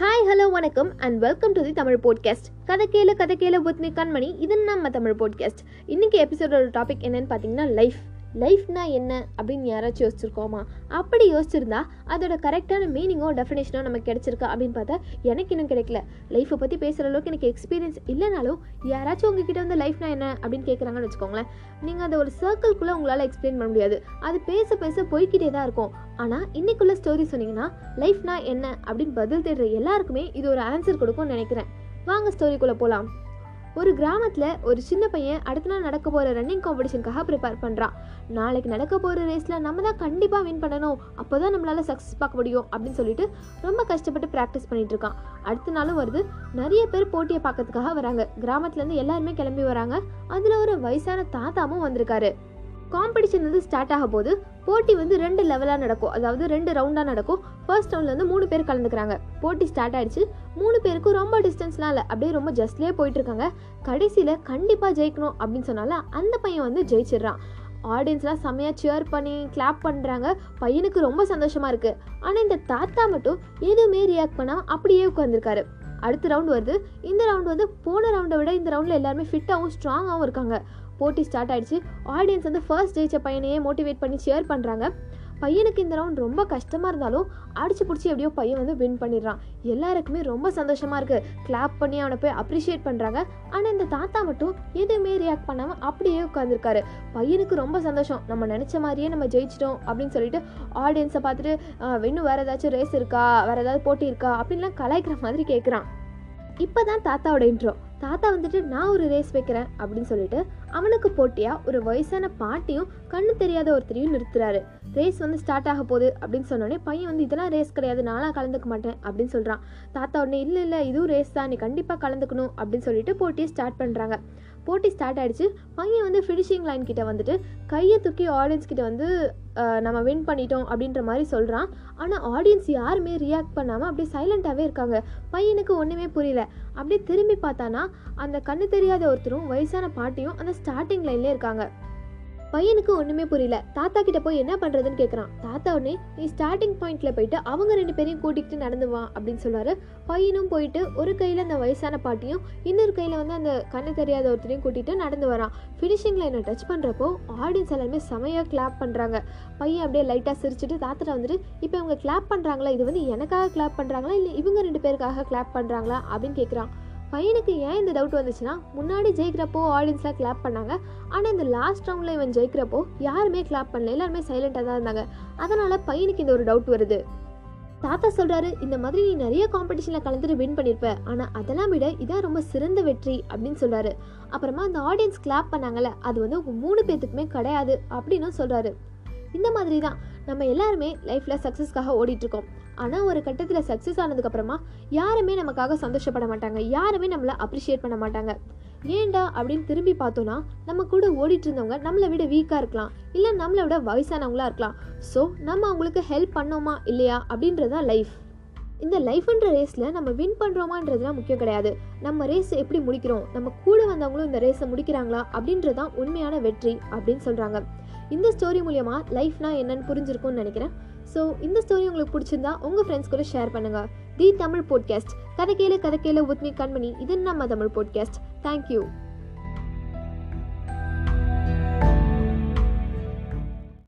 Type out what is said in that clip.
Hi hello வணக்கம். And welcome to the Tamil podcast கதை கேளு கதை கேளு வித் மீ கண்மணி. இது நம்ம தமிழ் போட்காஸ்ட் இன்னைக்கு எபிசோடோட டாபிக் என்னன்னு பார்த்தீங்கன்னா லைஃப் லைஃப்னா என்ன அப்படின்னு யாராச்சும் யோசிச்சிருக்கோமா? அப்படி யோசிச்சிருந்தா அதோட கரெக்டான மீனிங்கோ டெஃபினேஷனோ நமக்கு கிடைச்சிருக்கா அப்படின்னு பார்த்தா எனக்கு இன்னும் கிடைக்கல. லைஃப்பை பற்றி பேசுகிற அளவுக்கு எனக்கு எக்ஸ்பீரியன்ஸ் இல்லைனாலும் யாராச்சும் உங்ககிட்ட வந்து லைஃப்னா என்ன அப்படின்னு கேட்குறாங்கன்னு வச்சுக்கோங்களேன். நீங்கள் அதை ஒரு சர்க்கிள்குள்ளே உங்களால் எக்ஸ்பிளைன் பண்ண முடியாது. அது பேச பேச போய்க்கிட்டே தான் இருக்கும். ஆனால் இன்னைக்குள்ள ஸ்டோரி சொன்னீங்கன்னா லைஃப்னா என்ன அப்படின்னு பதில் தேடுற எல்லாருக்குமே இது ஒரு ஆன்சர் கொடுக்கும்னு நினைக்கிறேன். வாங்க ஸ்டோரிக்குள்ளே போகலாம் ஒரு கிராமத்தில் ஒரு சின்ன பையன் அடுத்த நாள் நடக்க போகிற ரன்னிங் காம்படிஷனுக்காக ப்ரிப்பேர் பண்ணுறான் நாளைக்கு நடக்க போகிற ரேஸில் நம்ம தான் கண்டிப்பாக வின் பண்ணணும். அப்போ தான் நம்மளால் சக்ஸஸ் பார்க்க முடியும் அப்படின்னு சொல்லிட்டு ரொம்ப கஷ்டப்பட்டு ப்ராக்டிஸ் பண்ணிட்டு இருக்கான். அடுத்த நாளும் வருது. நிறைய பேர் போட்டியை பார்க்கறதுக்காக வராங்க. கிராமத்துலேருந்து எல்லாருமே கிளம்பி வராங்க. அதில் ஒரு வயசான தாத்தாவும் வந்திருக்காரு. காம்படிஷன் வந்து ஸ்டார்ட் ஆக போது போட்டி வந்து ரெண்டு லெவலாக நடக்கும். அதாவது ரெண்டு ரவுண்டாக நடக்கும். ஃபர்ஸ்ட் ரவுண்டில் வந்து மூணு பேர் கலந்துக்கிறாங்க. போட்டி ஸ்டார்ட் ஆயிடுச்சு. மூணு பேருக்கும் ரொம்ப டிஸ்டன்ஸ்லாம் இல்லை. அப்படியே ரொம்ப ஜஸ்ட்லேயே போயிட்டுருக்காங்க. கடைசியில் கண்டிப்பாக ஜெயிக்கணும் அப்படின்னு சொன்னால அந்த பையன் வந்து ஜெயிச்சிடுறான். ஆடியன்ஸ்லாம் செம்மையாக சேர் பண்ணி கிளாப் பண்ணுறாங்க பையனுக்கு ரொம்ப சந்தோஷமாக இருக்குது ஆனால் இந்த தாத்தா மட்டும் எதுவுமே ரியாக்ட் பண்ணாமல் அப்படியே உட்காந்துருக்காரு அடுத்த ரவுண்ட் வருது. இந்த ரவுண்ட் வந்து போன ரவுண்டை விட இந்த ரவுண்டில் எல்லாருமே ஃபிட்டாகவும் ஸ்ட்ராங்காகவும் இருக்காங்க. போட்டி ஸ்டார்ட் ஆயிடுச்சு. ஆடியன்ஸ் வந்து ஃபர்ஸ்ட் ஜெயிச்ச பையனையே மோட்டிவேட் பண்ணி ஷேர் பண்ணுறாங்க பையனுக்கு இந்த ரவுண்ட் ரொம்ப கஷ்டமாக இருந்தாலும் அடிச்சு பிடிச்சி எப்படியோ பையன் வந்து வின் பண்ணிடுறான். எல்லாருக்குமே ரொம்ப சந்தோஷமாக இருக்குது கிளாப் பண்ணி அவனை போய் அப்ரிஷியேட் பண்ணுறாங்க ஆனால் இந்த தாத்தா மட்டும் எதுவுமே ரியாக்ட் பண்ணாமல் அப்படியே உட்காந்துருக்காரு பையனுக்கு ரொம்ப சந்தோஷம். நம்ம நினச்ச மாதிரியே நம்ம ஜெயிச்சிட்டோம் அப்படின்னு சொல்லிட்டு ஆடியன்ஸை பார்த்துட்டு இன்னும் வேறு ஏதாச்சும் ரேஸ் இருக்கா? வேறு ஏதாவது போட்டி இருக்கா? அப்படின்லாம் கலாய்க்கிற மாதிரி கேட்குறான் இப்போ தான் தாத்தாவோட இன்ட்ரோ தாத்தா வந்துட்டு நான் ஒரு ரேஸ் வைக்கிறேன் அப்படின்னு சொல்லிட்டு அவனுக்கு போட்டியாக ஒரு வயசான பாட்டியும் கண்ணு தெரியாத ஒருத்தரையும் நிறுத்துறாரு. ரேஸ் வந்து ஸ்டார்ட் ஆக போகுது அப்படின்னு சொன்னோடனே பையன் வந்து இதெல்லாம் ரேஸ் கிடையாது நானாக கலந்துக்க மாட்டேன் அப்படின்னு சொல்கிறான் தாத்தா உடனே இல்லை இல்லை இதுவும் ரேஸ் தான் நீ கண்டிப்பாக கலந்துக்கணும் அப்படின்னு சொல்லிட்டு போட்டியை ஸ்டார்ட் பண்ணுறாங்க போட்டி ஸ்டார்ட் ஆயிடுச்சு. பையன் வந்து ஃபினிஷிங் லைன் கிட்ட வந்துட்டு கையை தூக்கி ஆடியன்ஸ் கிட்ட வந்து நம்ம வின் பண்ணிட்டோம் அப்படின்ற மாதிரி சொல்கிறான் ஆனால் ஆடியன்ஸ் யாருமே ரியாக்ட் பண்ணாமல் அப்படியே சைலண்ட்டாகவே இருக்காங்க. பையனுக்கு ஒன்றுமே புரியல. அப்படியே திரும்பி பார்த்தானா அந்த கண்ணு தெரியாத ஒருத்தரும் வயசான பாட்டியும் அந்த ஸ்டார்டிங் லைன்லேயே இருக்காங்க. பையனுக்கு ஒன்றுமே புரியல. தாத்தா கிட்ட போய் என்ன பண்ணுறதுன்னு கேட்குறான் தாத்தா உடனே நீ ஸ்டார்டிங் பாயிண்ட்ல போயிட்டு அவங்க ரெண்டு பேரையும் கூட்டிகிட்டு நடந்து வா அப்படின்னு சொல்றாரு பையனும் போயிட்டு ஒரு கையில் அந்த வயசான பாட்டியும் இன்னொரு கையில் வந்து அந்த கண்ணு தெரியாத ஒருத்தரையும் கூட்டிகிட்டு நடந்து வரான். ஃபினிஷிங் லைனை டச் பண்ணுறப்போ ஆடியன்ஸ் எல்லாருமே செமையாக கிளாப் பண்ணுறாங்க பையன் அப்படியே லைட்டாக சிரிச்சுட்டு தாத்தா வந்துட்டு இப்போ இவங்க கிளாப் பண்ணுறாங்களா இது வந்து எனக்காக கிளாப் பண்ணுறாங்களா இல்லை இவங்க ரெண்டு பேருக்காக கிளாப் பண்ணுறாங்களா அப்படின்னு கேட்குறான் பையனுக்கு ஏன் இந்த டவுட் வந்துச்சுன்னா முன்னாடி ஜெயிக்கிறப்போ ஆடியன்ஸ்லாம் கிளாப் பண்ணாங்க. ஆனால் இந்த லாஸ்ட் ரவுண்டில் இவன் ஜெயிக்கிறப்போ யாருமே கிளாப் பண்ணல. எல்லாருமே சைலண்ட்டாக தான் இருந்தாங்க. அதனால் பையனுக்கு இந்த ஒரு டவுட் வருது. தாத்தா சொல்கிறாரு இந்த மாதிரி நீ நிறைய காம்படிஷனில் கலந்துட்டு வின் பண்ணியிருப்ப ஆனால் அதெல்லாம் விட இதான் ரொம்ப சிறந்த வெற்றி அப்படின்னு சொல்கிறாரு அப்புறமா அந்த ஆடியன்ஸ் கிளாப் பண்ணாங்கல்ல அது வந்து உங்கள் மூணு பேர்த்துக்குமே கிடையாது அப்படின்னு சொல்கிறாரு இந்த மாதிரி தான். நம்ம எல்லாருமே லைஃப்பில் சக்ஸஸ்க்காக ஓடிட்டுருக்கோம். ஆனால் ஒரு கட்டத்தில் சக்ஸஸ் ஆனதுக்கப்புறமா யாருமே நமக்காக சந்தோஷப்பட மாட்டாங்க. யாருமே நம்மளை அப்ரிஷியேட் பண்ண மாட்டாங்க. ஏண்டா அப்படின்னு திரும்பி பார்த்தோன்னா நம்ம கூட ஓடிட்டு இருந்தவங்க நம்மளை விட வீக்காக இருக்கலாம். இல்லை நம்மளை விட வயசானவங்களா இருக்கலாம். ஸோ நம்ம அவங்களுக்கு ஹெல்ப் பண்ணோமா இல்லையா அப்படின்றது தான் லைஃப் இந்த லைஃப்ன்ற ரேஸில் நம்ம வின் பண்ணுறோமான்றதுலாம் முக்கியம் கிடையாது. நம்ம ரேஸ் எப்படி முடிக்கிறோம்? நம்ம கூட வந்தவங்களும் இந்த ரேஸை முடிக்கிறாங்களா அப்படின்றது தான் உண்மையான வெற்றி அப்படின்னு சொல்கிறாங்க இந்த ஸ்டோரி மூலயமா லைஃப்னா என்னன்னு புரிஞ்சிருக்கும்னு நினைக்கிறேன். ஸோ இந்த ஸ்டோரி உங்களுக்கு பிடிச்சிருந்தா உங்கள் ஃப்ரெண்ட்ஸ் கூட ஷேர் பண்ணுங்கள் தி தமிழ் போட்காஸ்ட் கதை கேளு கதை கேளு உத்மி கண்மணி. இது நம்ம தமிழ் போட்காஸ்ட் தேங்க்யூ